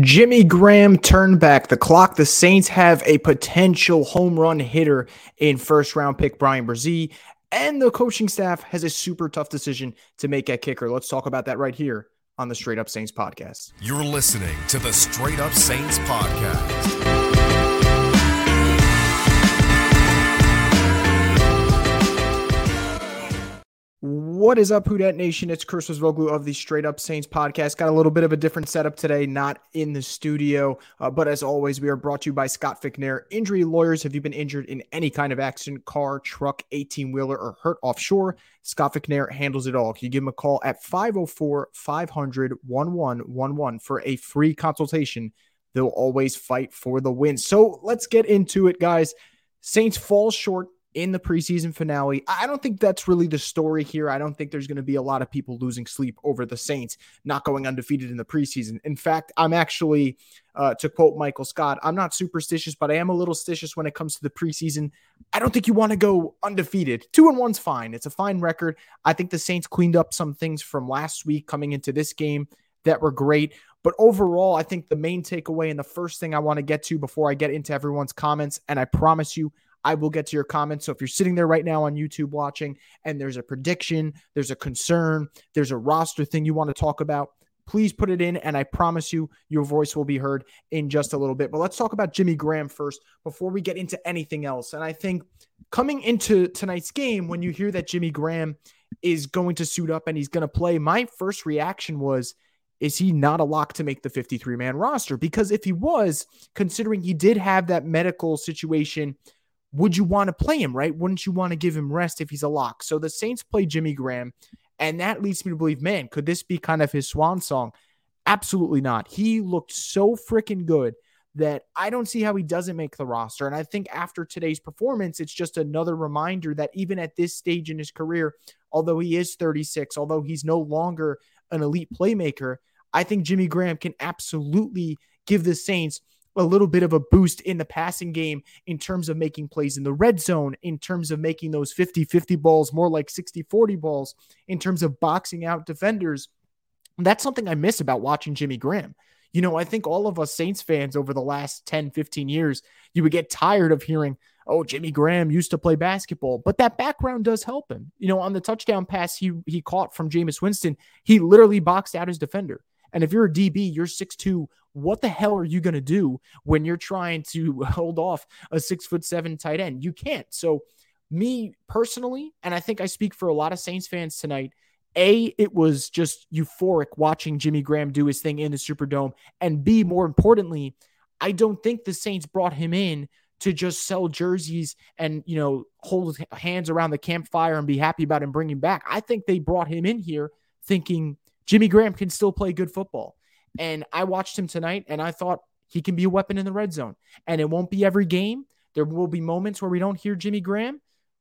Jimmy Graham turned back the clock. The Saints have a potential home run hitter in first round pick Bryan Bresee, and the coaching staff has a super tough decision to make at kicker. Let's talk about that right here on the Straight Up Saints podcast. You're listening to the Straight Up Saints podcast. What is up, Who Dat Nation? It's Christos Voglu of the Straight Up Saints podcast. Got a little bit of a different setup today, not in the studio. Uh, but as always, we are brought to you by Scott Vicknair, injury lawyers. Have you been injured in any kind of accident, car, truck, 18 wheeler, or hurt offshore? Scott Vicknair handles it all. Can you give him a call at 504 500 1111 for a free consultation? They'll always fight for the win. So let's get into it, guys. Saints fall short in the preseason finale. I don't think that's really the story here. I don't think there's going to be a lot of people losing sleep over the Saints not going undefeated in the preseason. In fact, I'm actually, uh, to quote Michael Scott, I'm not superstitious, but I am a little stitious when it comes to the preseason. I don't think you want to go undefeated. Two and one's fine. It's a fine record. I think the Saints cleaned up some things from last week coming into this game that were great. But overall, I think the main takeaway and the first thing I want to get to before I get into everyone's comments, and I promise you, I will get to your comments. So if you're sitting there right now on YouTube watching and there's a prediction, there's a concern, there's a roster thing you want to talk about, please put it in. And I promise you, your voice will be heard in just a little bit. But let's talk about Jimmy Graham first before we get into anything else. And I think coming into tonight's game, when you hear that Jimmy Graham is going to suit up and he's going to play, my first reaction was, is he not a lock to make the 53 man roster? Because if he was, considering he did have that medical situation would you want to play him, right? Wouldn't you want to give him rest if he's a lock? So the Saints play Jimmy Graham, and that leads me to believe, man, could this be kind of his swan song? Absolutely not. He looked so freaking good that I don't see how he doesn't make the roster. And I think after today's performance, it's just another reminder that even at this stage in his career, although he is 36, although he's no longer an elite playmaker, I think Jimmy Graham can absolutely give the Saints a little bit of a boost in the passing game in terms of making plays in the red zone, in terms of making those 50 50 balls more like 60 40 balls, in terms of boxing out defenders. That's something I miss about watching Jimmy Graham. You know, I think all of us Saints fans over the last 10, 15 years, you would get tired of hearing, oh, Jimmy Graham used to play basketball, but that background does help him. You know, on the touchdown pass he he caught from Jameis Winston, he literally boxed out his defender. And if you're a DB, you're 6'2. What the hell are you going to do when you're trying to hold off a six foot seven tight end? You can't. So, me personally, and I think I speak for a lot of Saints fans tonight, A, it was just euphoric watching Jimmy Graham do his thing in the Superdome. And B, more importantly, I don't think the Saints brought him in to just sell jerseys and you know hold hands around the campfire and be happy about him bringing back. I think they brought him in here thinking Jimmy Graham can still play good football. And I watched him tonight and I thought he can be a weapon in the red zone. And it won't be every game. There will be moments where we don't hear Jimmy Graham,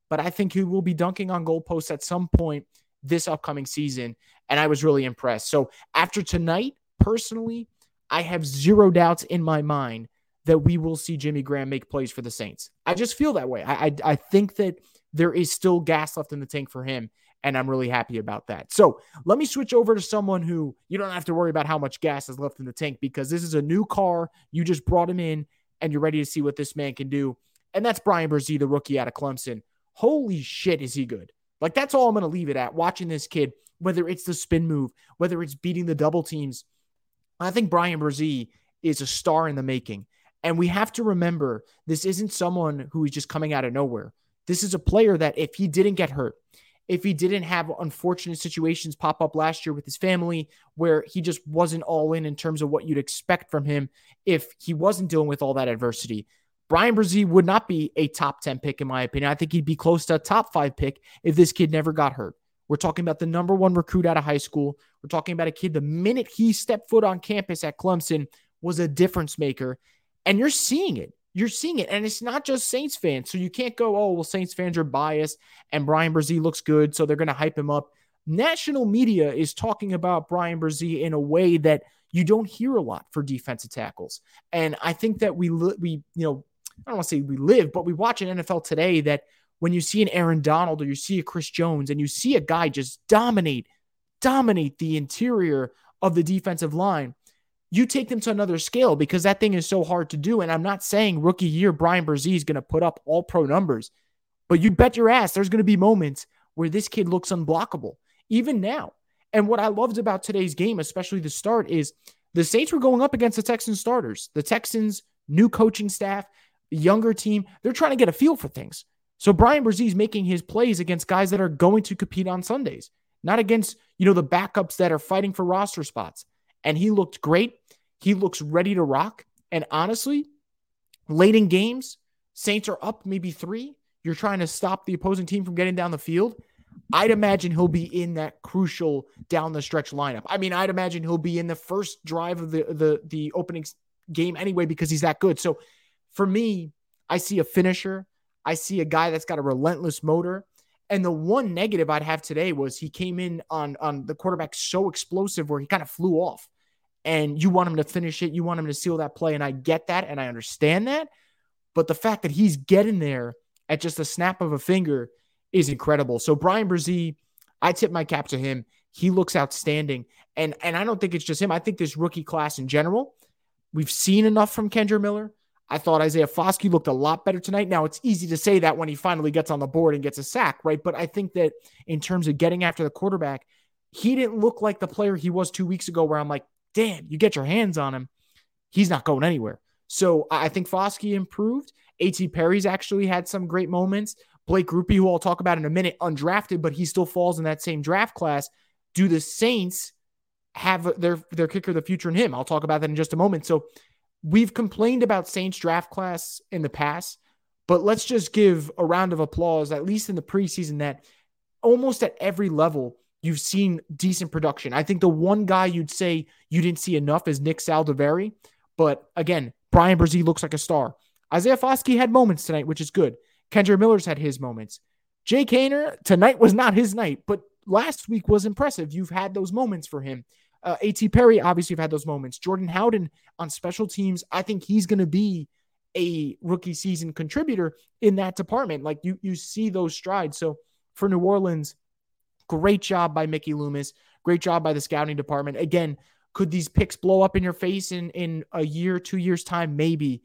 but I think he will be dunking on goalposts at some point this upcoming season. And I was really impressed. So after tonight, personally, I have zero doubts in my mind that we will see Jimmy Graham make plays for the Saints. I just feel that way. I, I, I think that there is still gas left in the tank for him. And I'm really happy about that. So let me switch over to someone who you don't have to worry about how much gas is left in the tank because this is a new car. You just brought him in and you're ready to see what this man can do. And that's Bryan Bresee, the rookie out of Clemson. Holy shit, is he good? Like, that's all I'm going to leave it at. Watching this kid, whether it's the spin move, whether it's beating the double teams, I think Bryan Bresee is a star in the making. And we have to remember this isn't someone who is just coming out of nowhere. This is a player that if he didn't get hurt, if he didn't have unfortunate situations pop up last year with his family where he just wasn't all in in terms of what you'd expect from him if he wasn't dealing with all that adversity. Bryan Bresee would not be a top 10 pick, in my opinion. I think he'd be close to a top five pick if this kid never got hurt. We're talking about the number one recruit out of high school. We're talking about a kid, the minute he stepped foot on campus at Clemson, was a difference maker. And you're seeing it you're seeing it. And it's not just Saints fans. So you can't go, oh, well, Saints fans are biased and Bryan Bresee looks good. So they're going to hype him up. National media is talking about Bryan Bresee in a way that you don't hear a lot for defensive tackles. And I think that we, we, you know, I don't want to say we live, but we watch an NFL today that when you see an Aaron Donald or you see a Chris Jones and you see a guy just dominate, dominate the interior of the defensive line, you take them to another scale because that thing is so hard to do. And I'm not saying rookie year Bryan Bresee is going to put up all pro numbers, but you bet your ass there's going to be moments where this kid looks unblockable, even now. And what I loved about today's game, especially the start, is the Saints were going up against the Texans starters. The Texans, new coaching staff, younger team, they're trying to get a feel for things. So Bryan Bresee is making his plays against guys that are going to compete on Sundays, not against, you know, the backups that are fighting for roster spots. And he looked great. He looks ready to rock. And honestly, late in games, Saints are up maybe three. You're trying to stop the opposing team from getting down the field. I'd imagine he'll be in that crucial down the stretch lineup. I mean, I'd imagine he'll be in the first drive of the the the opening game anyway because he's that good. So for me, I see a finisher. I see a guy that's got a relentless motor. And the one negative I'd have today was he came in on on the quarterback so explosive where he kind of flew off. And you want him to finish it, you want him to seal that play and I get that and I understand that. But the fact that he's getting there at just a snap of a finger is incredible. So Bryan Bresee, I tip my cap to him. He looks outstanding. And and I don't think it's just him. I think this rookie class in general, we've seen enough from Kendre Miller. I thought Isaiah Foskey looked a lot better tonight. Now it's easy to say that when he finally gets on the board and gets a sack, right? But I think that in terms of getting after the quarterback, he didn't look like the player he was two weeks ago, where I'm like, damn, you get your hands on him, he's not going anywhere. So I think Foskey improved. A.T. Perry's actually had some great moments. Blake Grupe, who I'll talk about in a minute, undrafted, but he still falls in that same draft class. Do the Saints have their their kicker the future in him? I'll talk about that in just a moment. So we've complained about Saints draft class in the past, but let's just give a round of applause, at least in the preseason, that almost at every level you've seen decent production. I think the one guy you'd say you didn't see enough is Nick Saldiveri, but again, Bryan Bresee looks like a star. Isaiah Foskey had moments tonight, which is good. Kendre Miller's had his moments. Jake Haener, tonight was not his night, but last week was impressive. You've had those moments for him. Uh, A.T. Perry, obviously, you've had those moments. Jordan Howden on special teams, I think he's going to be a rookie season contributor in that department. Like you, you see those strides. So for New Orleans, great job by Mickey Loomis. Great job by the scouting department. Again, could these picks blow up in your face in in a year, two years time? Maybe.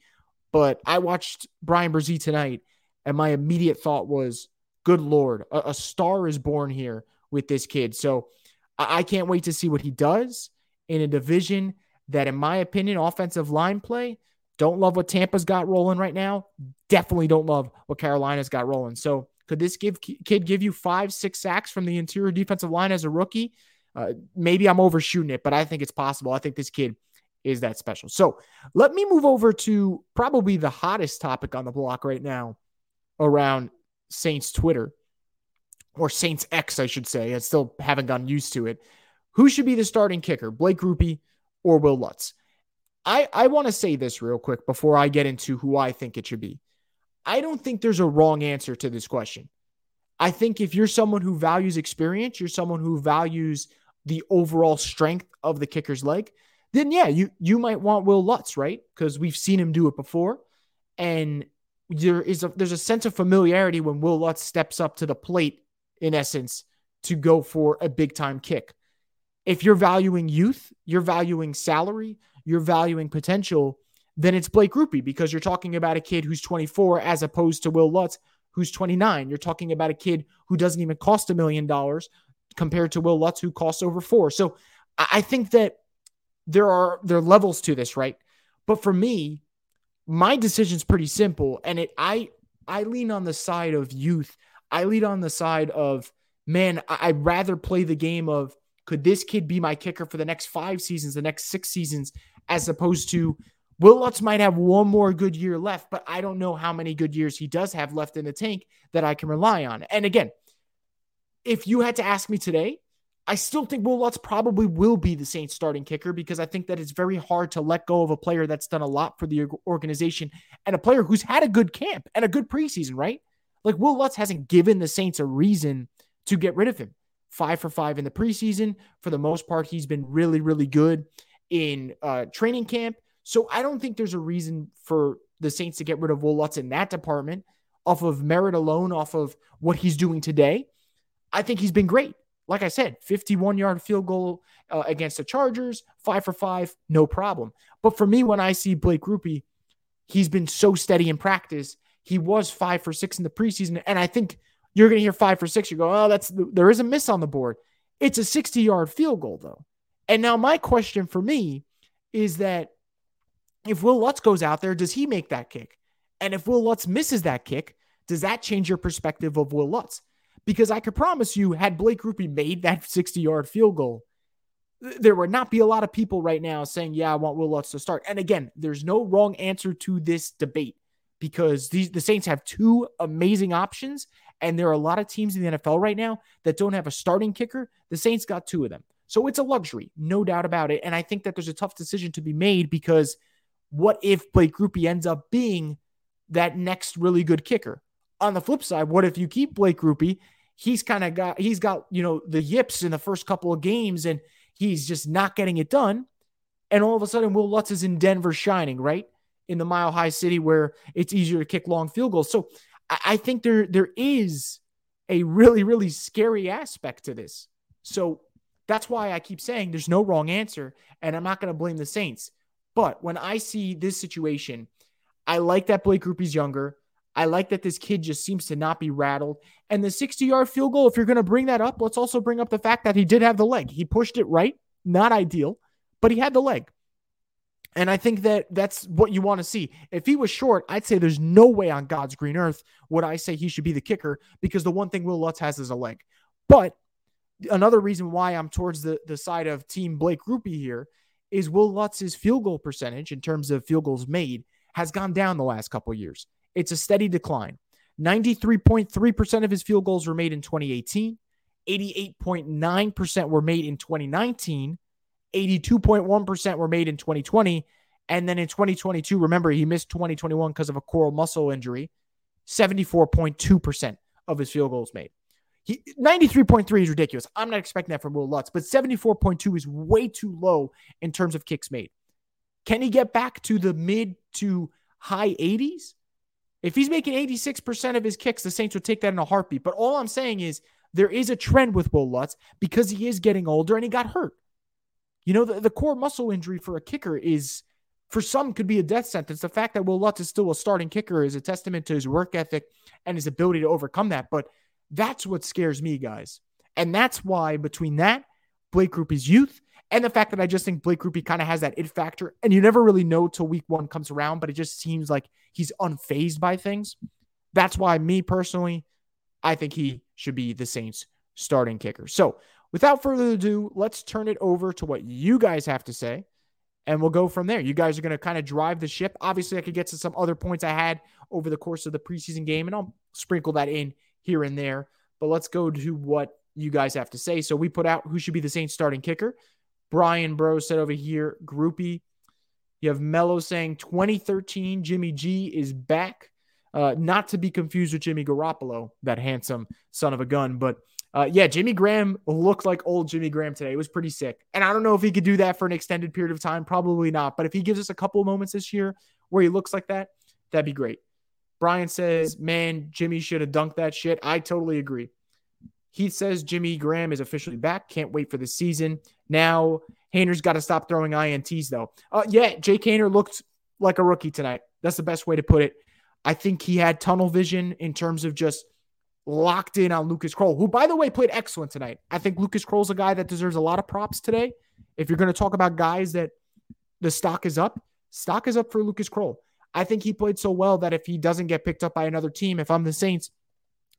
But I watched Bryan Bresee tonight and my immediate thought was, good Lord, a, a star is born here with this kid. So I, I can't wait to see what he does in a division that, in my opinion, offensive line play, don't love what Tampa's got rolling right now. Definitely don't love what Carolina's got rolling. So could this give kid give you five, six sacks from the interior defensive line as a rookie? Uh, maybe I'm overshooting it, but I think it's possible. I think this kid is that special. So let me move over to probably the hottest topic on the block right now, around Saints Twitter or Saints X, I should say. I still haven't gotten used to it. Who should be the starting kicker, Blake Grupe or Wil Lutz? I, I want to say this real quick before I get into who I think it should be. I don't think there's a wrong answer to this question. I think if you're someone who values experience, you're someone who values the overall strength of the kicker's leg, then yeah, you you might want Wil Lutz, right? Because we've seen him do it before. And there is a there's a sense of familiarity when Wil Lutz steps up to the plate, in essence, to go for a big time kick. If you're valuing youth, you're valuing salary, you're valuing potential, then it's Blake Grupe because you're talking about a kid who's 24 as opposed to Wil Lutz who's 29. You're talking about a kid who doesn't even cost a million dollars compared to Wil Lutz who costs over four. So I think that there are there are levels to this, right? But for me, my decision's pretty simple and it i i lean on the side of youth i lean on the side of man i'd rather play the game of could this kid be my kicker for the next five seasons the next six seasons as opposed to Wil Lutz might have one more good year left, but I don't know how many good years he does have left in the tank that I can rely on. And again, if you had to ask me today, I still think Wil Lutz probably will be the Saints starting kicker because I think that it's very hard to let go of a player that's done a lot for the organization and a player who's had a good camp and a good preseason, right? Like Wil Lutz hasn't given the Saints a reason to get rid of him. Five for five in the preseason. For the most part, he's been really, really good in uh, training camp. So I don't think there's a reason for the Saints to get rid of Wil Lutz in that department off of merit alone, off of what he's doing today. I think he's been great. like I said, 51 yard field goal uh, against the Chargers, five for five, no problem. But for me, when I see Blake Grupe, he's been so steady in practice. He was five for six in the preseason. And I think you're going to hear five for six. You go, oh, that's there is a miss on the board. It's a 60 yard field goal, though. And now my question for me is that if Wil Lutz goes out there, does he make that kick? And if Wil Lutz misses that kick, does that change your perspective of Wil Lutz? Because I could promise you, had Blake Grupe made that 60 yard field goal, there would not be a lot of people right now saying, Yeah, I want Wil Lutz to start. And again, there's no wrong answer to this debate because these the Saints have two amazing options. And there are a lot of teams in the NFL right now that don't have a starting kicker. The Saints got two of them. So it's a luxury, no doubt about it. And I think that there's a tough decision to be made because what if Blake Grupe ends up being that next really good kicker? On the flip side, what if you keep Blake Grupe? He's kind of got he's got, you know, the yips in the first couple of games and he's just not getting it done. And all of a sudden, Wil Lutz is in Denver shining, right? In the mile high city where it's easier to kick long field goals. So I, I think there there is a really, really scary aspect to this. So that's why I keep saying there's no wrong answer, and I'm not going to blame the Saints. But when I see this situation, I like that Blake Grupe's younger. I like that this kid just seems to not be rattled. And the 60 yard field goal, if you're going to bring that up, let's also bring up the fact that he did have the leg. He pushed it right, not ideal, but he had the leg. And I think that that's what you want to see. If he was short, I'd say there's no way on God's green earth would I say he should be the kicker because the one thing Wil Lutz has is a leg. But another reason why I'm towards the, the side of team Blake Grupe here is Wil Lutz's field goal percentage in terms of field goals made has gone down the last couple years. It's a steady decline. 93.3% of his field goals were made in 2018. 88.9% were made in 2019. 82.1% were made in 2020. And then in 2022, remember, he missed 2021 because of a core muscle injury. 74.2% of his field goals made. He 93.3 is ridiculous. I'm not expecting that from Wil Lutz, but 74.2 is way too low in terms of kicks made. Can he get back to the mid to high 80s? If he's making 86% of his kicks, the Saints would take that in a heartbeat. But all I'm saying is there is a trend with Wil Lutz because he is getting older and he got hurt. You know, the, the core muscle injury for a kicker is, for some, could be a death sentence. The fact that Wil Lutz is still a starting kicker is a testament to his work ethic and his ability to overcome that. But that's what scares me, guys. And that's why between that, Blake Grupe's youth, and the fact that I just think Blake Grupe kind of has that it factor, and you never really know till week one comes around, but it just seems like he's unfazed by things. That's why, me personally, I think he should be the Saints starting kicker. So, without further ado, let's turn it over to what you guys have to say, and we'll go from there. You guys are going to kind of drive the ship. Obviously, I could get to some other points I had over the course of the preseason game, and I'll sprinkle that in here and there. But let's go to what you guys have to say. So we put out who should be the Saints starting kicker. Brian Bro said over here, groupie. You have Mello saying 2013 Jimmy G is back. Uh, not to be confused with Jimmy Garoppolo, that handsome son of a gun. But uh, yeah, Jimmy Graham looked like old Jimmy Graham today. It was pretty sick. And I don't know if he could do that for an extended period of time. Probably not. But if he gives us a couple moments this year where he looks like that, that'd be great. Brian says, man, Jimmy should have dunked that shit. I totally agree. He says Jimmy Graham is officially back. Can't wait for the season. Now, Haener's got to stop throwing INTs, though. Uh, yeah, Jake Haener looked like a rookie tonight. That's the best way to put it. I think he had tunnel vision in terms of just locked in on Lucas Krull, who, by the way, played excellent tonight. I think Lucas Krull's a guy that deserves a lot of props today. If you're going to talk about guys that the stock is up, stock is up for Lucas Krull. I think he played so well that if he doesn't get picked up by another team, if I'm the Saints,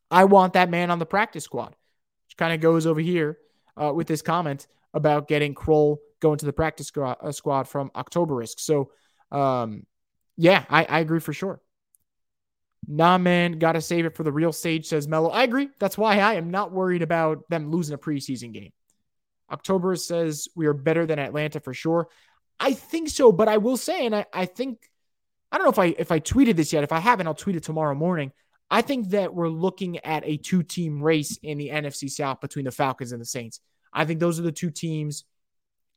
I want that man on the practice squad, which kind of goes over here uh, with this comment about getting Krull going to the practice uh, squad from October So, um, yeah, I, I agree for sure. Nah, man, got to save it for the real stage, says Mello. I agree. That's why I am not worried about them losing a preseason game. October says we are better than Atlanta for sure. I think so, but I will say, and I, I think I don't know if I if I tweeted this yet. If I haven't, I'll tweet it tomorrow morning. I think that we're looking at a two team race in the NFC South between the Falcons and the Saints. I think those are the two teams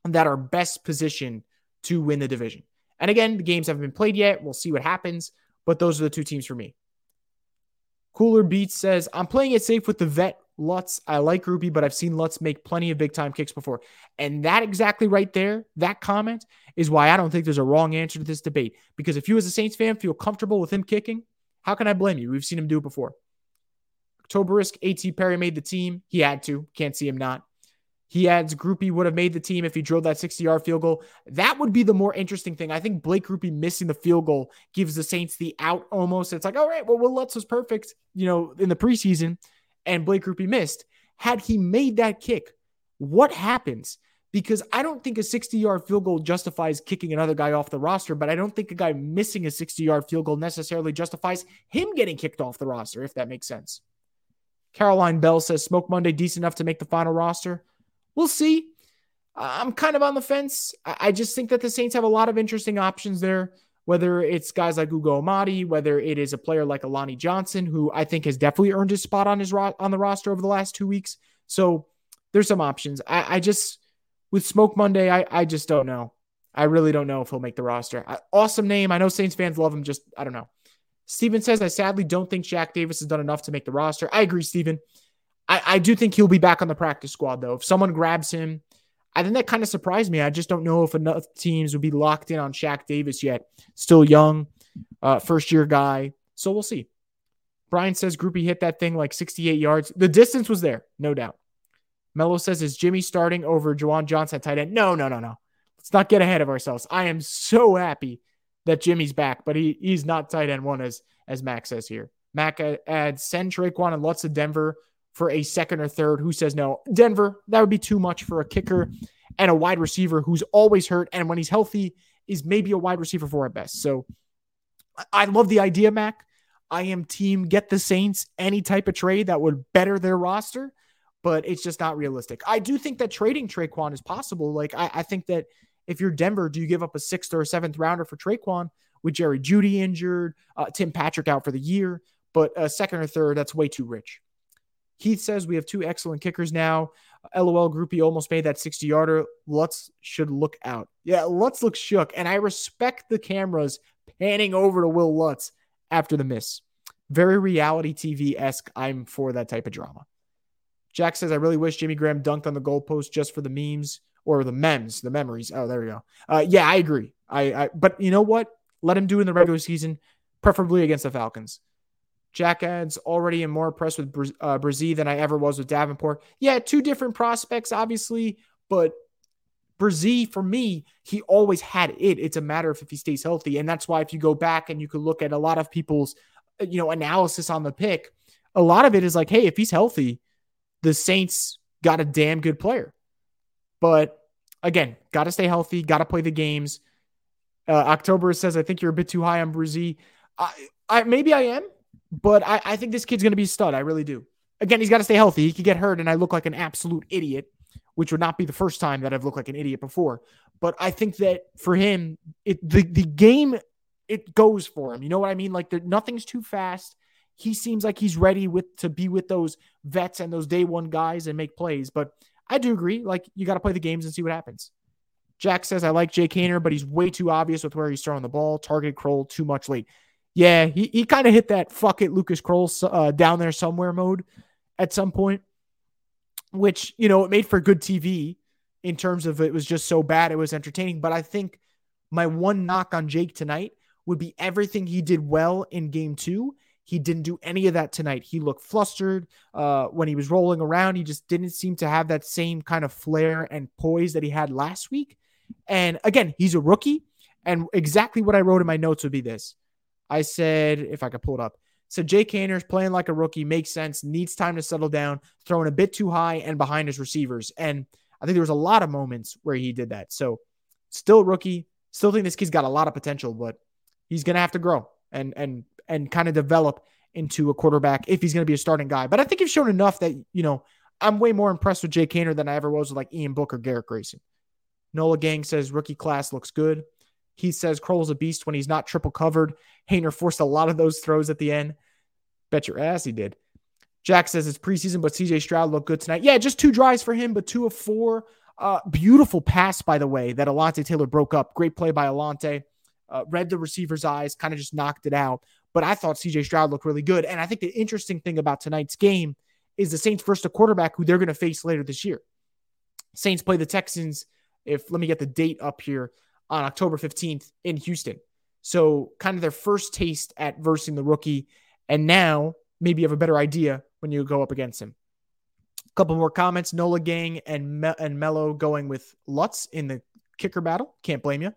that are best positioned to win the division. And again, the games haven't been played yet. We'll see what happens, but those are the two teams for me. Cooler Beats says, I'm playing it safe with the vet Lutz. I like Grupe, but I've seen Lutz make plenty of big time kicks before. And that exactly right there, that comment is why I don't think there's a wrong answer to this debate. Because if you as a Saints fan feel comfortable with him kicking, how can I blame you? We've seen him do it before. Octoberisk, A.T. Perry made the team. He had to. Can't see him not. He adds Grupe would have made the team if he drilled that 60 yard field goal. That would be the more interesting thing. I think Blake Grupe missing the field goal gives the Saints the out almost. It's like, all right, well, Wil Lutz was perfect, you know, in the preseason, and Blake Grupe missed. Had he made that kick, what happens? Because I don't think a 60 yard field goal justifies kicking another guy off the roster, but I don't think a guy missing a 60 yard field goal necessarily justifies him getting kicked off the roster, if that makes sense. Caroline Bell says Smoke Monday decent enough to make the final roster we'll see. I'm kind of on the fence. I just think that the Saints have a lot of interesting options there, whether it's guys like Ugo Amadi, whether it is a player like a Lonnie Johnson, who I think has definitely earned his spot on his ro- on the roster over the last two weeks. So there's some options. I, I just with Smoke Monday, I, I just don't know. I really don't know if he'll make the roster. I, awesome name. I know Saints fans love him. Just I don't know. Steven says, I sadly don't think Shaq Davis has done enough to make the roster. I agree, Steven. I, I do think he'll be back on the practice squad, though. If someone grabs him, I think that kind of surprised me. I just don't know if enough teams would be locked in on Shaq Davis yet. Still young, uh, first year guy. So we'll see. Brian says Grupe hit that thing like 68 yards. The distance was there, no doubt. Mello says, is Jimmy starting over Juwan Johnson at tight end? No, no, no, no. Let's not get ahead of ourselves. I am so happy that Jimmy's back, but he he's not tight end one as as Mac says here. Mac adds send Tre'Quan and lots of Denver for a second or third. Who says no? Denver, that would be too much for a kicker and a wide receiver who's always hurt. And when he's healthy, is maybe a wide receiver for at best. So I love the idea, Mac. I am team get the Saints any type of trade that would better their roster, but it's just not realistic. I do think that trading Tre'Quan is possible. Like, I, I think that if you're Denver, do you give up a sixth or a seventh rounder for Tre'Quan with Jerry Jeudy injured, uh, Tim Patrick out for the year? But a second or third, that's way too rich. Heath says we have two excellent kickers now. LOL groupie almost made that 60 yarder. Lutz should look out. Yeah, Lutz looks shook. And I respect the cameras panning over to Wil Lutz after the miss. Very reality TV esque. I'm for that type of drama. Jack says, I really wish Jimmy Graham dunked on the goalpost just for the memes or the memes, the memories. Oh, there we go. Uh, yeah, I agree. I, I, but you know what? Let him do in the regular season, preferably against the Falcons. Jack adds already am more impressed with uh, Bresee than I ever was with Davenport. Yeah, two different prospects, obviously, but Bresee, for me, he always had it. It's a matter of if he stays healthy. And that's why if you go back and you could look at a lot of people's, uh, you know, analysis on the pick, a lot of it is like, hey, if he's healthy, the Saints got a damn good player. But again, got to stay healthy, got to play the games. Uh, October says, I think you're a bit too high on Bresee. I, I, maybe I am. But I, I think this kid's going to be a stud. I really do. Again, he's got to stay healthy. He could get hurt, and I look like an absolute idiot, which would not be the first time that I've looked like an idiot before. But I think that for him, it the, the game it goes for him. You know what I mean? Like there, nothing's too fast. He seems like he's ready with to be with those vets and those day one guys and make plays. But I do agree. Like you got to play the games and see what happens. Jack says I like Jake Haener, but he's way too obvious with where he's throwing the ball. Targeted Krull too much late. Yeah, he, he kind of hit that fuck it, Lucas Krull uh, down there somewhere mode at some point, which, you know, it made for good TV in terms of it was just so bad it was entertaining. But I think my one knock on Jake tonight would be everything he did well in game two. He didn't do any of that tonight. He looked flustered uh, when he was rolling around. He just didn't seem to have that same kind of flair and poise that he had last week. And again, he's a rookie. And exactly what I wrote in my notes would be this I said, if I could pull it up, so Jake Haener's playing like a rookie, makes sense, needs time to settle down, throwing a bit too high and behind his receivers. And I think there was a lot of moments where he did that. So still rookie, still think this kid's got a lot of potential, but he's gonna have to grow and and and kind of develop into a quarterback if he's gonna be a starting guy. But I think he's shown enough that, you know, I'm way more impressed with Jake Haener than I ever was with like Ian Book or Garrett Grayson. Nola Gang says rookie class looks good. He says Krull's a beast when he's not triple covered. Haener forced a lot of those throws at the end. Bet your ass he did. Jack says it's preseason, but CJ Stroud looked good tonight. Yeah, just two drives for him, but two of four. Uh, beautiful pass, by the way, that Alontae Taylor broke up. Great play by Alontae. Uh, read the receiver's eyes, kind of just knocked it out. But I thought CJ Stroud looked really good. And I think the interesting thing about tonight's game is the Saints versus a quarterback who they're going to face later this year. Saints play the Texans. If let me get the date up here on October 15th in Houston. So kind of their first taste at versing the rookie. And now maybe you have a better idea when you go up against him. A couple more comments. Nola Gang and Me- and Mello going with Lutz in the kicker battle. Can't blame you.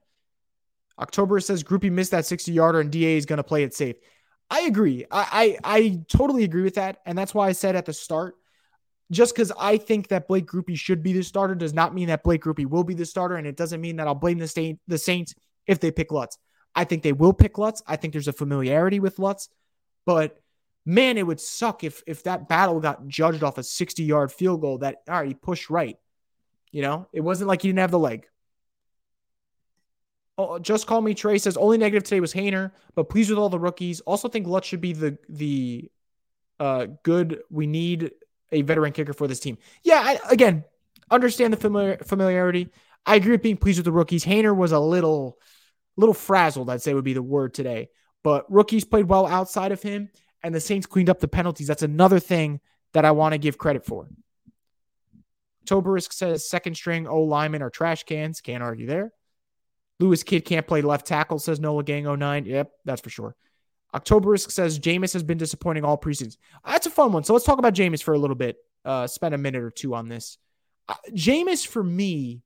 October says Groupie missed that 60 yarder and DA is going to play it safe. I agree. I, I, I totally agree with that, and that's why I said at the start, just because I think that Blake Grupe should be the starter does not mean that Blake Grupe will be the starter, and it doesn't mean that I'll blame the state the Saints if they pick Lutz. I think they will pick Lutz. I think there's a familiarity with Lutz, but man, it would suck if if that battle got judged off a 60 yard field goal that all right, he pushed right. You know, it wasn't like he didn't have the leg. Oh, just call me Trey says only negative today was Haener, but pleased with all the rookies. Also think Lutz should be the the uh good. We need a veteran kicker for this team. Yeah, I, again, understand the familiar, familiarity. I agree with being pleased with the rookies. Haener was a little little frazzled, I'd say would be the word today. But rookies played well outside of him, and the Saints cleaned up the penalties. That's another thing that I want to give credit for. Toberisk says second string O linemen are trash cans. Can't argue there. Lewis Kidd can't play left tackle, says Nola Gang 09. Yep, that's for sure. Octoberisk says Jameis has been disappointing all preseasons. That's a fun one. So let's talk about Jameis for a little bit. Uh, spend a minute or two on this. Uh, Jameis, for me,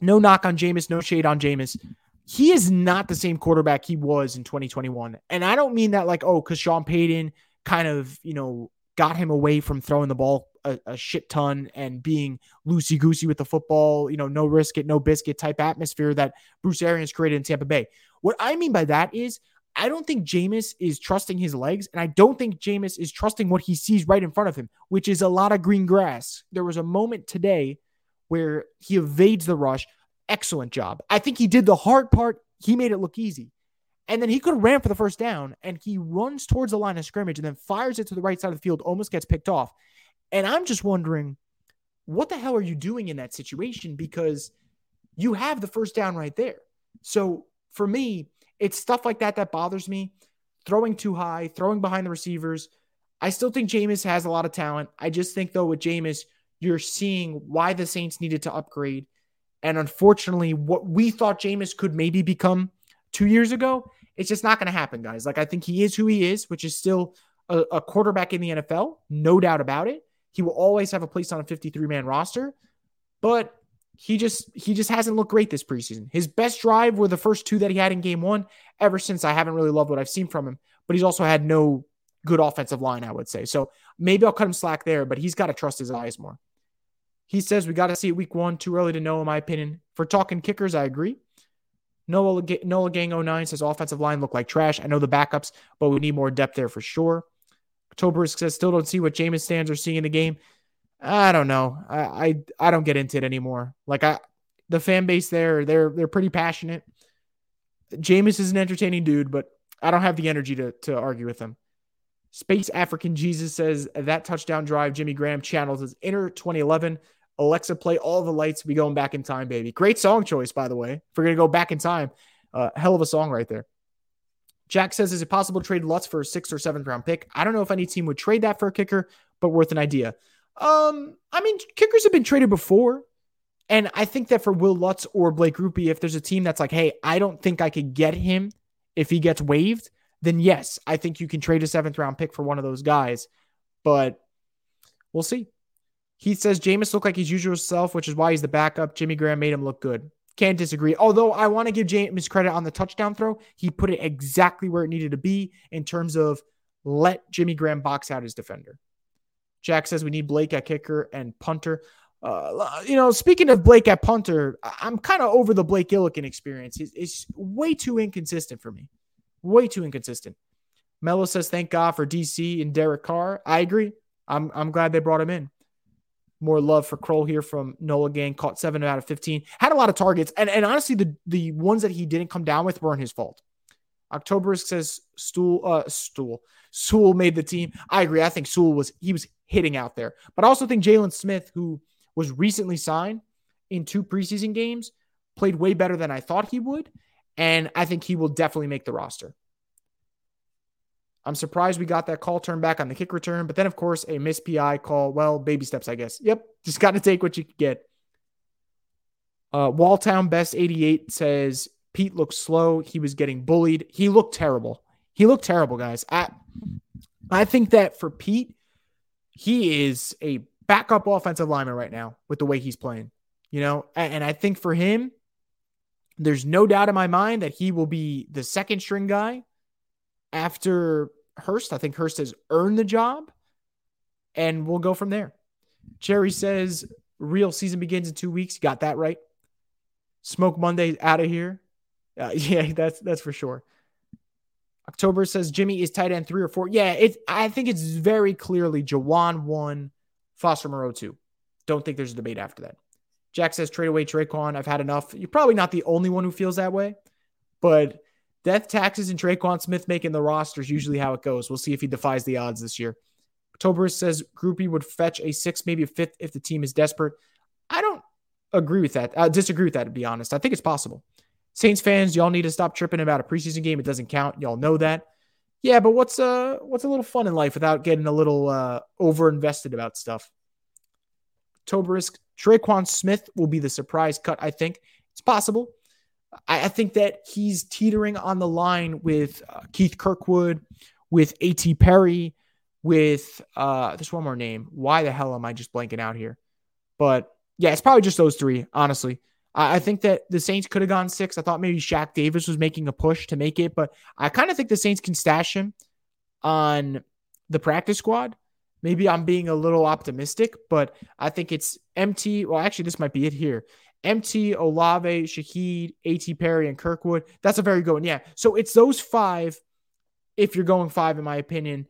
no knock on Jameis, no shade on Jameis. He is not the same quarterback he was in 2021. And I don't mean that like, oh, because Sean Payton kind of, you know, got him away from throwing the ball a, a shit ton and being loosey goosey with the football, you know, no risk it, no biscuit type atmosphere that Bruce Arians created in Tampa Bay. What I mean by that is, I don't think Jameis is trusting his legs, and I don't think Jameis is trusting what he sees right in front of him, which is a lot of green grass. There was a moment today where he evades the rush. Excellent job. I think he did the hard part. He made it look easy. And then he could have ran for the first down, and he runs towards the line of scrimmage and then fires it to the right side of the field, almost gets picked off. And I'm just wondering, what the hell are you doing in that situation? Because you have the first down right there. So for me, it's stuff like that that bothers me. Throwing too high, throwing behind the receivers. I still think Jameis has a lot of talent. I just think, though, with Jameis, you're seeing why the Saints needed to upgrade. And unfortunately, what we thought Jameis could maybe become two years ago, it's just not going to happen, guys. Like, I think he is who he is, which is still a, a quarterback in the NFL, no doubt about it. He will always have a place on a 53 man roster, but he just he just hasn't looked great this preseason. His best drive were the first two that he had in game one. Ever since I haven't really loved what I've seen from him, but he's also had no good offensive line, I would say. So maybe I'll cut him slack there, but he's got to trust his eyes more. He says we got to see it week one. Too early to know, in my opinion. For talking kickers, I agree. Noah, Noah Gang 09 says offensive line look like trash. I know the backups, but we need more depth there for sure. October says still don't see what Jameis stands are seeing in the game. I don't know. I, I I don't get into it anymore. Like I the fan base there, they're they're pretty passionate. Jameis is an entertaining dude, but I don't have the energy to to argue with him. Space African Jesus says that touchdown drive Jimmy Graham channels his inner 2011. Alexa, play all the lights. We going back in time, baby. Great song choice, by the way. If we're gonna go back in time, uh, hell of a song right there. Jack says, is it possible to trade Lutz for a sixth or seventh round pick? I don't know if any team would trade that for a kicker, but worth an idea. Um, I mean, kickers have been traded before. And I think that for Wil Lutz or Blake Grupe, if there's a team that's like, hey, I don't think I could get him if he gets waived, then yes, I think you can trade a seventh round pick for one of those guys. But we'll see. He says Jameis looked like his usual self, which is why he's the backup. Jimmy Graham made him look good. Can't disagree. Although I want to give Jameis credit on the touchdown throw. He put it exactly where it needed to be in terms of let Jimmy Graham box out his defender. Jack says we need Blake at kicker and punter. Uh, you know, speaking of Blake at punter, I'm kind of over the Blake Gillikin experience. He's, he's way too inconsistent for me. Way too inconsistent. Mello says, thank God for DC and Derek Carr. I agree. I'm, I'm glad they brought him in. More love for Krull here from Nola Gang. Caught seven out of 15. Had a lot of targets. And, and honestly, the, the ones that he didn't come down with weren't his fault. October says Stool, uh, Stool, Sewell made the team. I agree. I think Sewell was, he was hitting out there. But I also think Jaylon Smith, who was recently signed in two preseason games, played way better than I thought he would. And I think he will definitely make the roster. I'm surprised we got that call turned back on the kick return, but then of course a missed PI call. Well, baby steps, I guess. Yep, just got to take what you can get. Uh, Walltown Best 88 says Pete looked slow. He was getting bullied. He looked terrible. He looked terrible, guys. I, I think that for Pete, he is a backup offensive lineman right now with the way he's playing. You know, and, and I think for him, there's no doubt in my mind that he will be the second string guy after Hurst. I think Hurst has earned the job, and we'll go from there. Cherry says real season begins in two weeks. Got that right. Smoke Monday out of here. Uh, yeah, that's that's for sure. October says Jimmy is tight end three or four. Yeah, it. I think it's very clearly Juwan one, Foster Moreau two. Don't think there's a debate after that. Jack says trade away Tre'Quan. I've had enough. You're probably not the only one who feels that way, but death taxes and Tre'Quan Smith making the roster is usually how it goes. We'll see if he defies the odds this year. October says Groupie would fetch a six, maybe a fifth if the team is desperate. I don't agree with that. I disagree with that, to be honest. I think it's possible. Saints fans, y'all need to stop tripping about a preseason game. It doesn't count. Y'all know that. Yeah, but what's uh what's a little fun in life without getting a little uh over invested about stuff? Tobrisk, Tre'Quan Smith will be the surprise cut, I think. It's possible. I, I think that he's teetering on the line with uh, Keith Kirkwood, with A.T. Perry, with uh there's one more name. Why the hell am I just blanking out here? But yeah, it's probably just those three, honestly. I, I think that the Saints could have gone six. I thought maybe Shaq Davis was making a push to make it, but I kind of think the Saints can stash him on the practice squad. Maybe I'm being a little optimistic, but I think it's MT. Well, actually, this might be it here. MT, Olave, Shaheed, AT Perry, and Kirkwood. That's a very good one. Yeah. So it's those five if you're going five, in my opinion.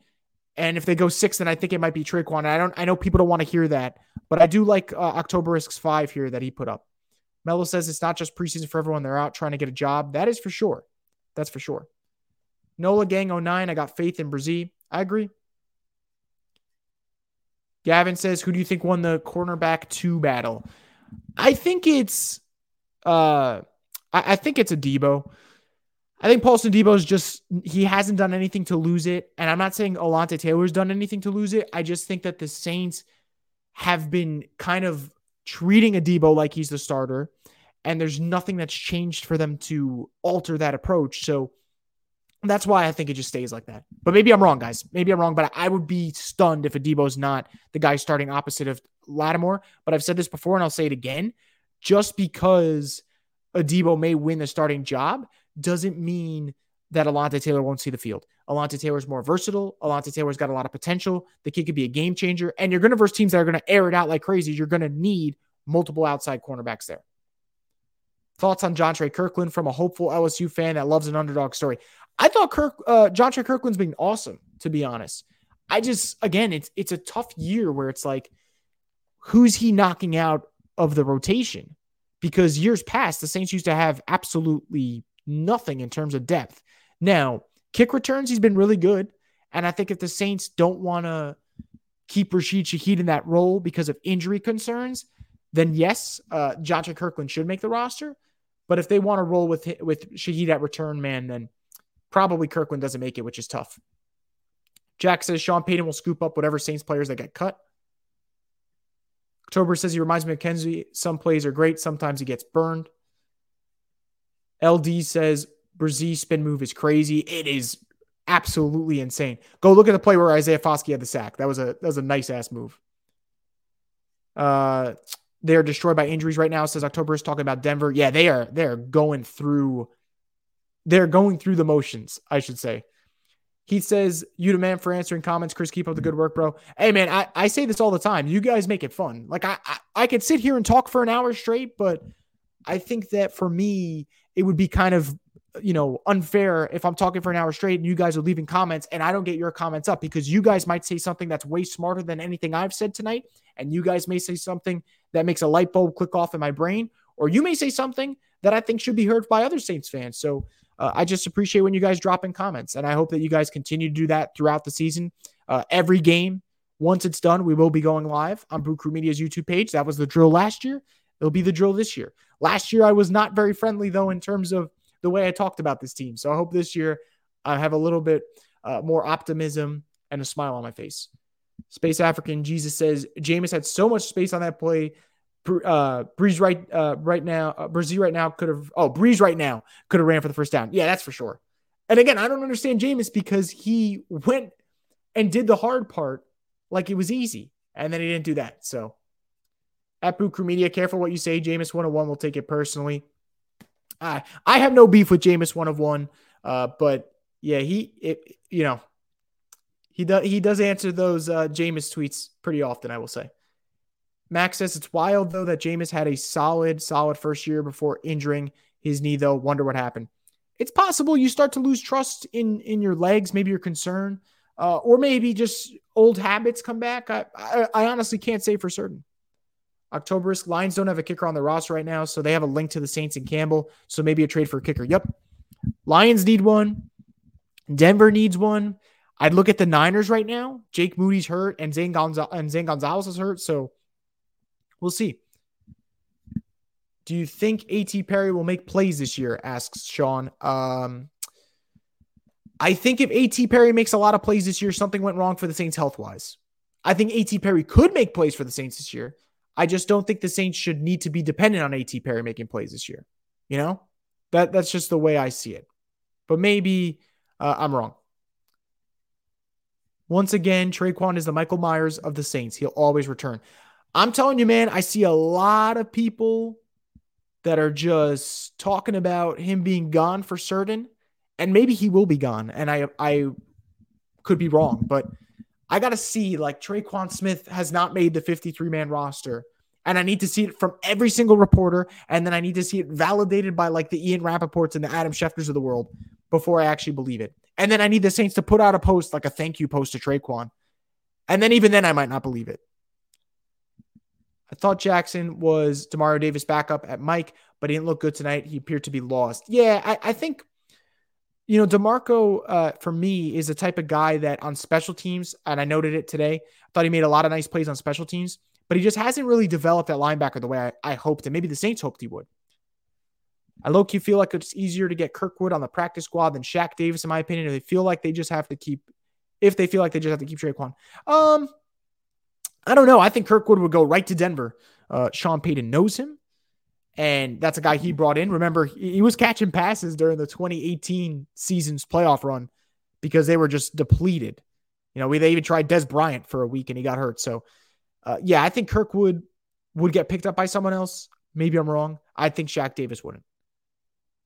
And if they go six, then I think it might be Tre'Quan. I don't. I know people don't want to hear that, but I do like uh, Octoberisk's five here that he put up. Mello says it's not just preseason for everyone; they're out trying to get a job. That is for sure. That's for sure. Nola Gang 09, I got faith in Brazil. I agree. Gavin says, "Who do you think won the cornerback two battle?" I think it's, uh, I, I think it's Adebo. I think Paulson Debo is just he hasn't done anything to lose it, and I'm not saying Alontae Taylor's done anything to lose it. I just think that the Saints have been kind of treating Adebo like he's the starter, and there's nothing that's changed for them to alter that approach. So that's why I think it just stays like that. But maybe I'm wrong, guys. Maybe I'm wrong, but I would be stunned if Adebo's not the guy starting opposite of Lattimore. But I've said this before, and I'll say it again. Just because Adebo may win the starting job doesn't mean that Alontae Taylor won't see the field. Alontae Taylor's more versatile. Alontae Taylor's got a lot of potential. The kid could be a game changer. And you're going to verse teams that are going to air it out like crazy. You're going to need multiple outside cornerbacks there. Thoughts on Jontre Kirkland from a hopeful LSU fan that loves an underdog story. I thought Kirk, uh, Jontre Kirkland's been awesome, to be honest. I just, again, it's it's a tough year where it's like, who's he knocking out of the rotation? Because years past, the Saints used to have absolutely nothing in terms of depth. Now, kick returns, he's been really good. And I think if the Saints don't want to keep Rashid Shaheed in that role because of injury concerns, then yes, uh, Kirkland should make the roster. But if they want to roll with with Shaheed at return man, then probably Kirkland doesn't make it, which is tough. Jack says Sean Payton will scoop up whatever Saints players that get cut. October says he reminds me of Kenzie. Some plays are great, sometimes he gets burned. LD says Brazil spin move is crazy. It is absolutely insane. Go look at the play where Isaiah Foskey had the sack. That was a that was a nice ass move. Uh, they are destroyed by injuries right now. Says October is talking about Denver. Yeah, they are. They are going through. They're going through the motions. I should say. He says, "You demand for answering comments, Chris. Keep up the good work, bro. Hey, man, I, I say this all the time. You guys make it fun. Like I, I I could sit here and talk for an hour straight, but I think that for me, it would be kind of you know unfair if I'm talking for an hour straight and you guys are leaving comments and I don't get your comments up because you guys might say something that's way smarter than anything I've said tonight, and you guys may say something that makes a light bulb click off in my brain, or you may say something that I think should be heard by other Saints fans. So uh, I just appreciate when you guys drop in comments, and I hope that you guys continue to do that throughout the season. Uh, every game, once it's done, we will be going live on Brew Crew Media's YouTube page. That was the drill last year. It'll be the drill this year. Last year, I was not very friendly, though, in terms of the way I talked about this team. So I hope this year I have a little bit uh, more optimism, and a smile on my face. Space African Jesus says Jameis had so much space on that play. Uh, Brees right uh, right now, uh, Brees right now could have. Oh, Brees right now could have ran for the first down. Yeah, that's for sure. And again, I don't understand Jameis because he went and did the hard part like it was easy, and then he didn't do that. So at Crew Media, careful what you say. Jameis one of one will take it personally. I I have no beef with Jameis one of one, uh, but yeah, he it, you know he does he does answer those uh, Jameis tweets pretty often. I will say. Max says it's wild though that Jameis had a solid solid first year before injuring his knee. Though, wonder what happened. It's possible you start to lose trust in in your legs. Maybe you're concerned, uh, or maybe just old habits come back. I, I I honestly can't say for certain. Octoberist Lions don't have a kicker on the roster right now, so they have a link to the Saints and Campbell. So maybe a trade for a kicker. Yep. Lions need one. Denver needs one. I'd look at the Niners right now. Jake Moody's hurt and Zane, and Zane Gonzalez is hurt. So we'll see. Do you think A.T. Perry will make plays this year? asks Sean. Um, I think if A.T. Perry makes a lot of plays this year, something went wrong for the Saints health wise. I think A.T. Perry could make plays for the Saints this year. I just don't think the Saints should need to be dependent on A.T. Perry making plays this year. You know, that that's just the way I see it. But maybe uh, I'm wrong. Once again, Tre'Quan is the Michael Myers of the Saints. He'll always return. I'm telling you, man, I see a lot of people that are just talking about him being gone for certain, and maybe he will be gone. And I I could be wrong, but I got to see like Tre'Quan Smith has not made the 53 man roster. And I need to see it from every single reporter. And then I need to see it validated by like the Ian Rappaports and the Adam Schefters of the world before I actually believe it. And then I need the Saints to put out a post, like a thank you post to Tre'Quan. And then even then, I might not believe it. I thought Jackson was Demario Davis backup at Mike, but he didn't look good tonight. He appeared to be lost. Yeah, I, I think you know, DeMarco, uh, for me, is the type of guy that on special teams, and I noted it today, I thought he made a lot of nice plays on special teams, but he just hasn't really developed that linebacker the way I, I hoped, and maybe the Saints hoped he would. I low key feel like it's easier to get Kirkwood on the practice squad than Shaq Davis, in my opinion. If they feel like they just have to keep, if they feel like they just have to keep Tre'Quan. Um, I don't know. I think Kirkwood would go right to Denver. Uh, Sean Payton knows him. And that's a guy he brought in. Remember, he was catching passes during the 2018 season's playoff run because they were just depleted. You know, we they even tried Dez Bryant for a week and he got hurt. So, uh, yeah, I think Kirkwood would get picked up by someone else. Maybe I'm wrong. I think Shaq Davis wouldn't.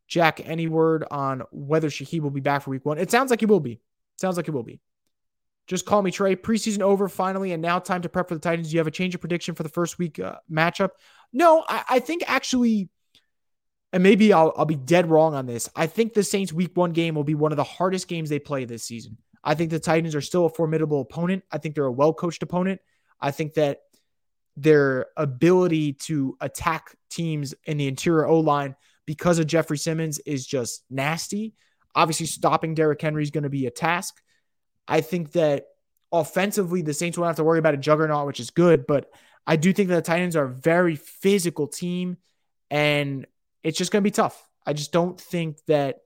Jack, any word on whether Shaheed will be back for week one? It sounds like he will be. Sounds like he will be. Just call me Trey. Preseason over finally, and now time to prep for the Titans. Do you have a change of prediction for the first week uh, matchup? No, I, I, think actually, and maybe I'll, I'll be dead wrong on this. I think the Saints' week one game will be one of the hardest games they play this season. I think the Titans are still a formidable opponent. I think they're a well coached opponent. I think that their ability to attack teams in the interior O line because of Jeffrey Simmons is just nasty. Obviously, stopping Derrick Henry is going to be a task. I think that offensively, the Saints won't have to worry about a juggernaut, which is good. But I do think that the Titans are a very physical team, and it's just going to be tough. I just don't think that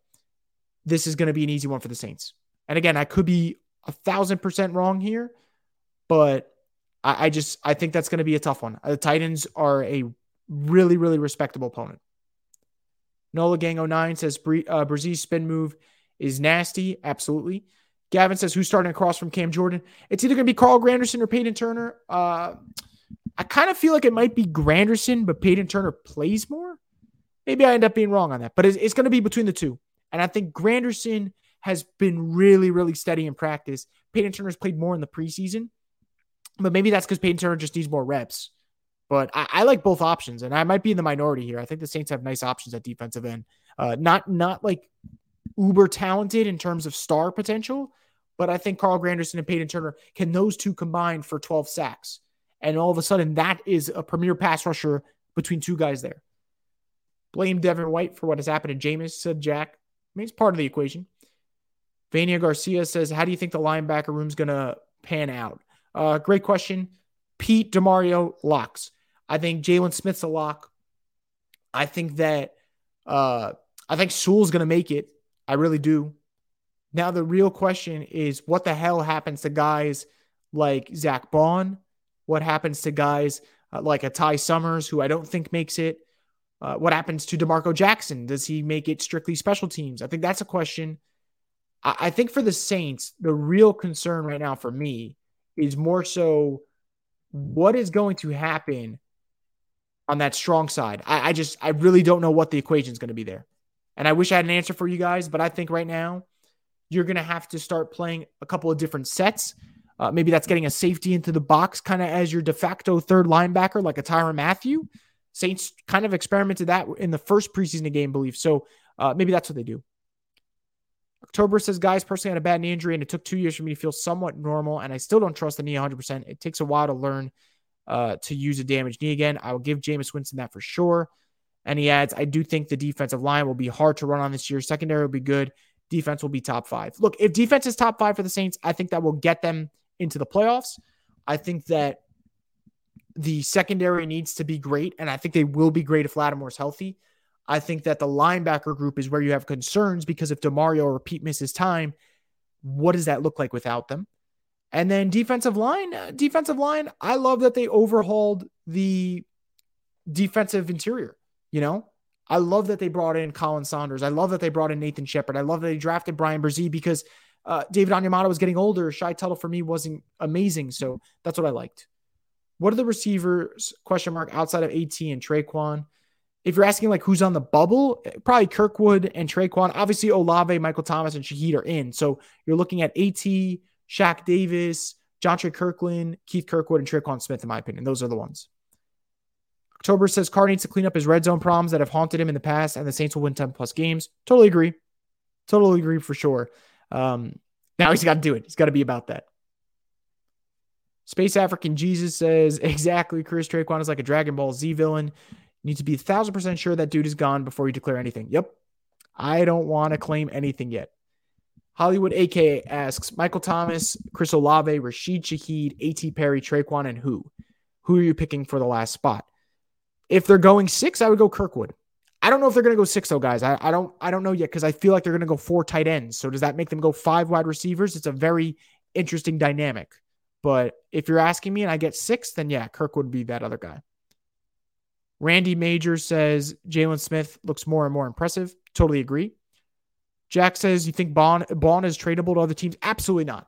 this is going to be an easy one for the Saints. And again, I could be a thousand percent wrong here, but I, I just I think that's going to be a tough one. The Titans are a really really respectable opponent. Nola Gang 09 says uh, Bresee's spin move is nasty. Absolutely. Gavin says, who's starting across from Cam Jordan? It's either going to be Carl Granderson or Payton Turner. Uh, I kind of feel like it might be Granderson, but Payton Turner plays more. Maybe I end up being wrong on that, but it's, it's going to be between the two. And I think Granderson has been really, really steady in practice. Payton Turner's played more in the preseason, but maybe that's because Payton Turner just needs more reps. But I, I, like both options, and I might be in the minority here. I think the Saints have nice options at defensive end. Uh, not not like uber talented in terms of star potential, but I think Carl Granderson and Payton Turner can those two combine for 12 sacks. And all of a sudden, that is a premier pass rusher between two guys there. Blame Devin White for what has happened to Jameis, said Jack. I mean, it's part of the equation. Vania Garcia says, How do you think the linebacker room's going to pan out? Uh, great question. Pete DeMario locks. I think Jalen Smith's a lock. I think that uh, I think Sewell's going to make it. I really do. Now, the real question is what the hell happens to guys like Zach Baun? What happens to guys uh, like a Ty Summers, who I don't think makes it? Uh, what happens to DeMarco Jackson? Does he make it strictly special teams? I think that's a question. I, I think for the Saints, the real concern right now for me is more so what is going to happen on that strong side. I, I just, I really don't know what the equation is going to be there. And I wish I had an answer for you guys, but I think right now you're going to have to start playing a couple of different sets. Uh, maybe that's getting a safety into the box kind of as your de facto third linebacker, like a Tyrann Mathieu. Saints kind of experimented that in the first preseason game, believe. So uh, maybe that's what they do. October says, guys, personally had a bad knee injury and it took two years for me to feel somewhat normal, and I still don't trust the knee 100%. It takes a while to learn uh, to use a damaged knee again. I will give Jameis Winston that for sure. And he adds, I do think the defensive line will be hard to run on this year. Secondary will be good. Defense will be top five. Look, if defense is top five for the Saints, I think that will get them into the playoffs. I think that the secondary needs to be great, and I think they will be great if Lattimore's healthy. I think that the linebacker group is where you have concerns because if Demario or Pete misses time, what does that look like without them? And then defensive line, uh, defensive line, I love that they overhauled the defensive interior. You know, I love that they brought in Khalen Saunders. I love that they brought in Nathan Shepard. I love that they drafted Bryan Bresee because uh, David Onyemata was getting older. Shy Tuttle for me wasn't amazing. So that's what I liked. What are the receivers, question mark, outside of AT and Tre'Quan? if you're asking like who's on the bubble, probably Kirkwood and Tre'Quan. Obviously, Olave, Michael Thomas, and Shaheed are in. So you're looking at AT, Shaq Davis, Jontre Kirklin, Keith Kirkwood, and Tre'Quan Smith, in my opinion. Those are the ones. October says Carr needs to clean up his red zone problems that have haunted him in the past, and the Saints will win 10 plus games. Totally agree. Totally agree for sure. Um, now he's got to do it. He's got to be about that. Space African Jesus says, exactly. Chris Tre'Quan is like a Dragon Ball Z villain. You need to be a thousand percent sure that dude is gone before you declare anything. Yep. I don't want to claim anything yet. Hollywood AK asks Michael Thomas, Chris Olave, Rashid Shaheed, A.T. Perry, Tre'Quan, and who? Who are you picking for the last spot? If they're going six, I would go Kirkwood. I don't know if they're going to go six though, guys. I, I don't I don't know yet because I feel like they're going to go four tight ends. So does that make them go five wide receivers? It's a very interesting dynamic. But if you're asking me and I get six, then yeah, Kirkwood be that other guy. Randy Major says Jalen Smith looks more and more impressive. Totally agree. Jack says, You think Bond Baun is tradable to other teams? Absolutely not.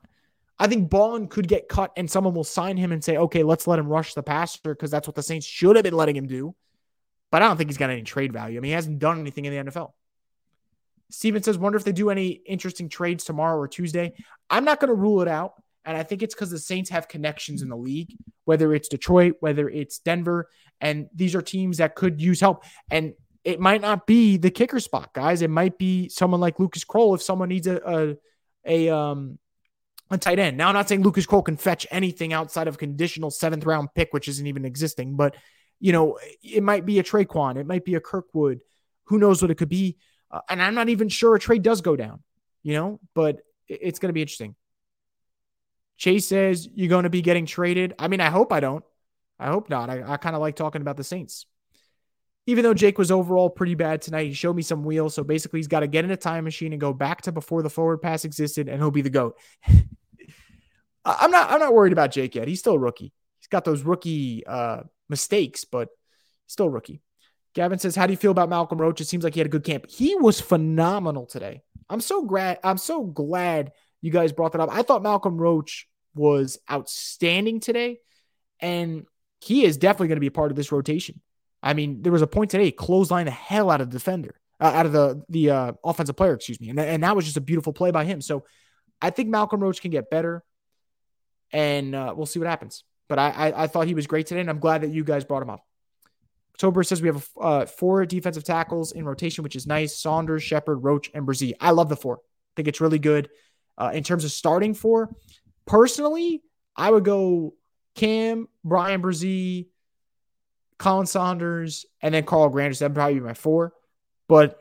I think Baun could get cut and someone will sign him and say, okay, let's let him rush the passer because that's what the Saints should have been letting him do. But I don't think he's got any trade value. I mean, he hasn't done anything in the NFL. Steven says, wonder if they do any interesting trades tomorrow or Tuesday. I'm not going to rule it out. And I think it's because the Saints have connections in the league, whether it's Detroit, whether it's Denver. And these are teams that could use help. And it might not be the kicker spot, guys. It might be someone like Lucas Krull if someone needs a, a, a um a tight end. Now, I'm not saying Lucas Krull can fetch anything outside of conditional seventh round pick, which isn't even existing, but you know, it might be a Tre'Quan, it might be a Kirkwood. Who knows what it could be? Uh, and I'm not even sure a trade does go down, you know, but it's going to be interesting. Chase says you're going to be getting traded. I mean, I hope I don't. I hope not. I, I kind of like talking about the Saints. Even though Jake was overall pretty bad tonight, he showed me some wheels. So basically, he's got to get in a time machine and go back to before the forward pass existed, and he'll be the goat. I'm not. I'm not worried about Jake yet. He's still a rookie. He's got those rookie uh, mistakes, but still rookie. Gavin says, "How do you feel about Malcolm Roach? It seems like he had a good camp. He was phenomenal today. I'm so glad. I'm so glad you guys brought that up. I thought Malcolm Roach was outstanding today, and he is definitely going to be a part of this rotation. I mean, there was a point today, clothesline the hell out of the defender, uh, out of the the uh, offensive player, excuse me, and and that was just a beautiful play by him. So I think Malcolm Roach can get better, and uh, we'll see what happens. But I, I, I thought he was great today, and I'm glad that you guys brought him up. October says we have uh, four defensive tackles in rotation, which is nice. Saunders, Shepard, Roach, and Bresee. I love the four. I think it's really good. Uh, in terms of starting four, Personally, I would go Cam, Bryan Bresee, Khalen Saunders, and then Carl Granderson. That'd probably be my four. But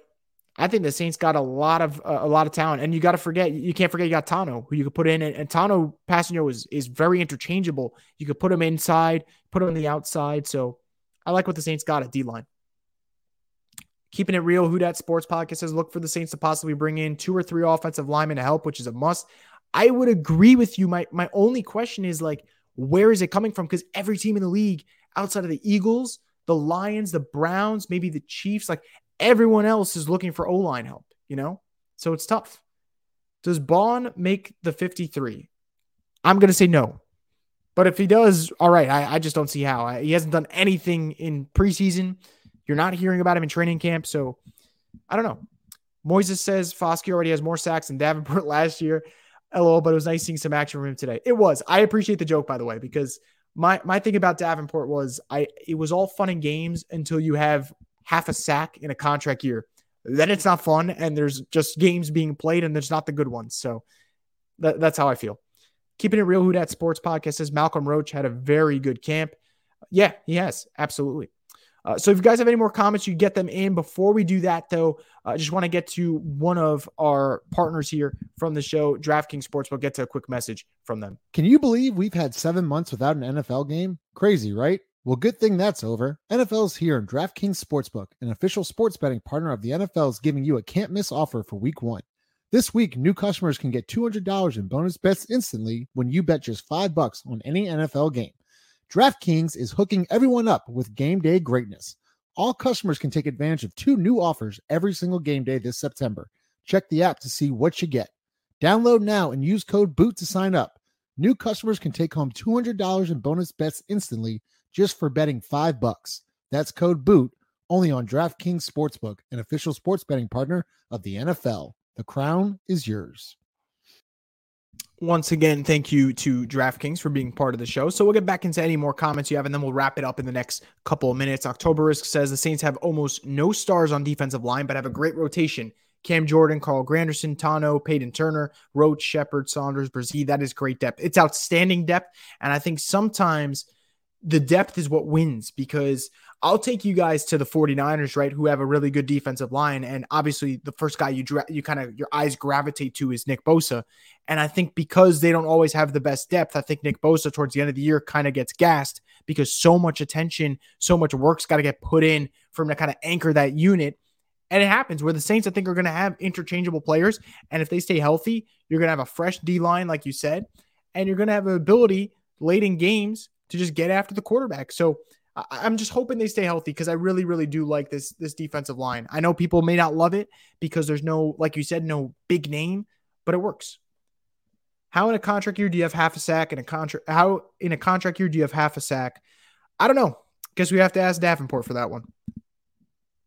I think the Saints got a lot of uh, a lot of talent, and you got to forget you can't forget you got Tano who you could put in, and, and Tanoh Kpassagnon is is very interchangeable. You could put him inside, put him on the outside. So I like what the Saints got at D line. Keeping it real, Who Sports Podcast says look for the Saints to possibly bring in two or three offensive linemen to help, which is a must. I would agree with you. My my only question is like, where is it coming from? Because every team in the league, outside of the Eagles, the Lions, the Browns, maybe the Chiefs, like everyone else is looking for O line help. You know, so it's tough. Does Baun make the 53? I'm gonna say no. But if he does, all right, I, I just don't see how. I, he hasn't done anything in preseason. You're not hearing about him in training camp. So I don't know. Moises says Foskey already has more sacks than Davenport last year. LOL, but it was nice seeing some action from him today. It was. I appreciate the joke, by the way, because my my thing about Davenport was I it was all fun and games until you have half a sack in a contract year. Then it's not fun, and there's just games being played, and there's not the good ones. So that, that's how I feel. Keeping it real, Who Dat sports podcast says Malcolm Roach had a very good camp. Yeah, he has absolutely. Uh, so if you guys have any more comments, you get them in. Before we do that, though, I just want to get to one of our partners here from the show, DraftKings Sportsbook. Get to a quick message from them. Can you believe we've had seven months without an NFL game? Crazy, right? Well, good thing that's over. NFL's here, and DraftKings Sportsbook, an official sports betting partner of the NFL, is giving you a can't miss offer for Week One. This week, new customers can get $200 in bonus bets instantly when you bet just five bucks on any NFL game. DraftKings is hooking everyone up with game day greatness. All customers can take advantage of two new offers every single game day this September. Check the app to see what you get. Download now and use code BOOT to sign up. New customers can take home $200 in bonus bets instantly just for betting 5 bucks. That's code BOOT only on DraftKings Sportsbook, an official sports betting partner of the NFL. The crown is yours once again, thank you to DraftKings for being part of the show. So we'll get back into any more comments you have, and then we'll wrap it up in the next couple of minutes. October Risk says the Saints have almost no stars on defensive line, but have a great rotation. Cam Jordan, Carl Granderson, Tano, Payton Turner, Roach, Shepard, Saunders, Bresee. That is great depth. It's outstanding depth. And I think sometimes the depth is what wins because I'll take you guys to the 49ers, right, who have a really good defensive line. And obviously, the first guy you dra- you kind of your eyes gravitate to is Nick Bosa. And I think because they don't always have the best depth, I think Nick Bosa towards the end of the year kind of gets gassed because so much attention, so much work's got to get put in for him to kind of anchor that unit. And it happens where the Saints, I think, are going to have interchangeable players. And if they stay healthy, you're going to have a fresh D line, like you said, and you're going to have an ability late in games to just get after the quarterback. So I'm just hoping they stay healthy because I really, really do like this this defensive line. I know people may not love it because there's no, like you said, no big name, but it works. How in a contract year do you have half a sack? In a contract, how in a contract year do you have half a sack? I don't know. Guess we have to ask Davenport for that one.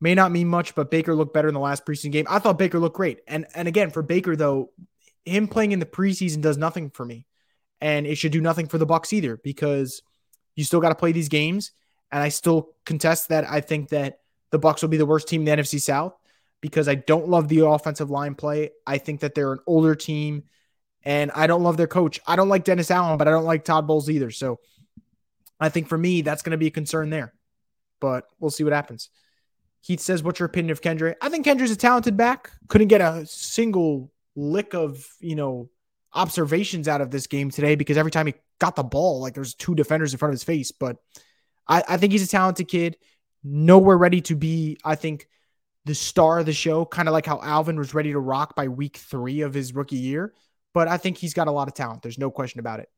May not mean much, but Baker looked better in the last preseason game. I thought Baker looked great, and and again for Baker though, him playing in the preseason does nothing for me, and it should do nothing for the Bucks either because you still got to play these games and I still contest that. I think that the Bucks will be the worst team in the NFC South because I don't love the offensive line play. I think that they're an older team, and I don't love their coach. I don't like Dennis Allen, but I don't like Todd Bowles either. So I think for me, that's going to be a concern there. But we'll see what happens. Heath says, "What's your opinion of Kendre?" I think Kendre's a talented back. Couldn't get a single lick of you know observations out of this game today because every time he got the ball, like there's two defenders in front of his face. But I, I think he's a talented kid. Nowhere ready to be, I think, the star of the show, kind of like how Alvin was ready to rock by week three of his rookie year. But I think he's got a lot of talent. There's no question about it.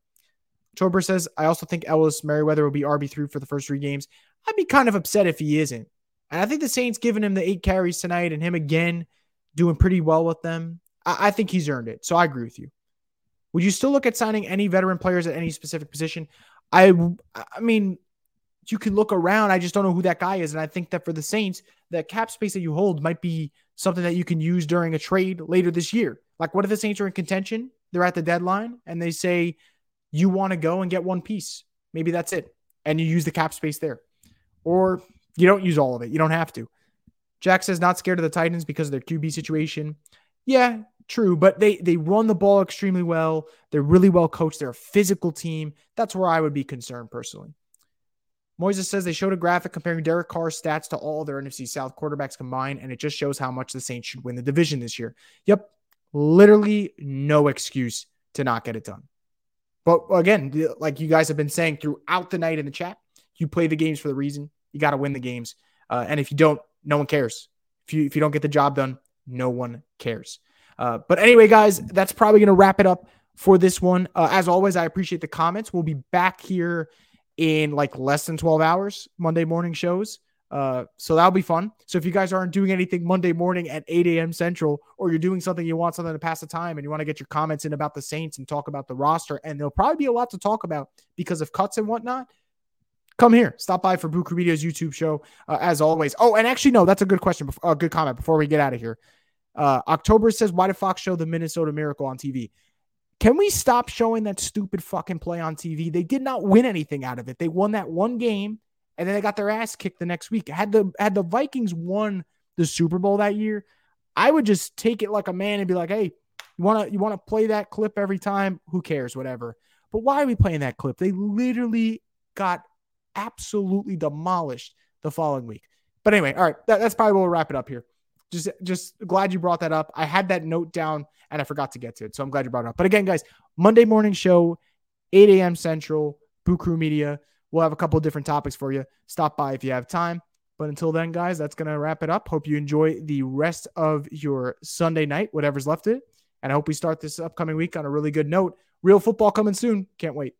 Tober says, I also think Ellis Merriweather will be RB3 for the first three games. I'd be kind of upset if he isn't. And I think the Saints giving him the eight carries tonight and him again doing pretty well with them. I, I think he's earned it. So I agree with you. Would you still look at signing any veteran players at any specific position? I I mean, you can look around. I just don't know who that guy is. And I think that for the Saints, that cap space that you hold might be something that you can use during a trade later this year. Like, what if the Saints are in contention? They're at the deadline and they say, you want to go and get one piece. Maybe that's it. And you use the cap space there. Or you don't use all of it. You don't have to. Jack says, not scared of the Titans because of their QB situation. Yeah, true. But they they run the ball extremely well. They're really well coached. They're a physical team. That's where I would be concerned personally. Moises says they showed a graphic comparing Derek Carr's stats to all their NFC South quarterbacks combined, and it just shows how much the Saints should win the division this year. Yep, literally no excuse to not get it done. But again, like you guys have been saying throughout the night in the chat, you play the games for the reason. You got to win the games. Uh, and if you don't, no one cares. If you if you don't get the job done, no one cares. Uh, but anyway, guys, that's probably going to wrap it up for this one. Uh, as always, I appreciate the comments. We'll be back here in like less than 12 hours, Monday morning shows. Uh, so that'll be fun. So if you guys aren't doing anything Monday morning at 8 a.m. Central, or you're doing something you want something to pass the time and you want to get your comments in about the Saints and talk about the roster, and there'll probably be a lot to talk about because of cuts and whatnot. Come here, stop by for Boo Crew Media's YouTube show uh, as always. Oh, and actually, no, that's a good question. A uh, good comment before we get out of here. Uh, October says, "Why did Fox show the Minnesota Miracle on TV?" Can we stop showing that stupid fucking play on TV? They did not win anything out of it. They won that one game and then they got their ass kicked the next week. Had the had the Vikings won the Super Bowl that year, I would just take it like a man and be like, "Hey, you want to you want to play that clip every time? Who cares, whatever." But why are we playing that clip? They literally got absolutely demolished the following week. But anyway, all right, that, that's probably we'll wrap it up here. Just just glad you brought that up. I had that note down and I forgot to get to it, so I'm glad you brought it up. But again, guys, Monday morning show, 8 a.m. Central, Boo Crew Media. We'll have a couple different topics for you. Stop by if you have time. But until then, guys, that's to wrap it up. Hope you enjoy the rest of your Sunday night, whatever's left of it. And I hope we start this upcoming week on a really good note. Real football coming soon. Can't wait.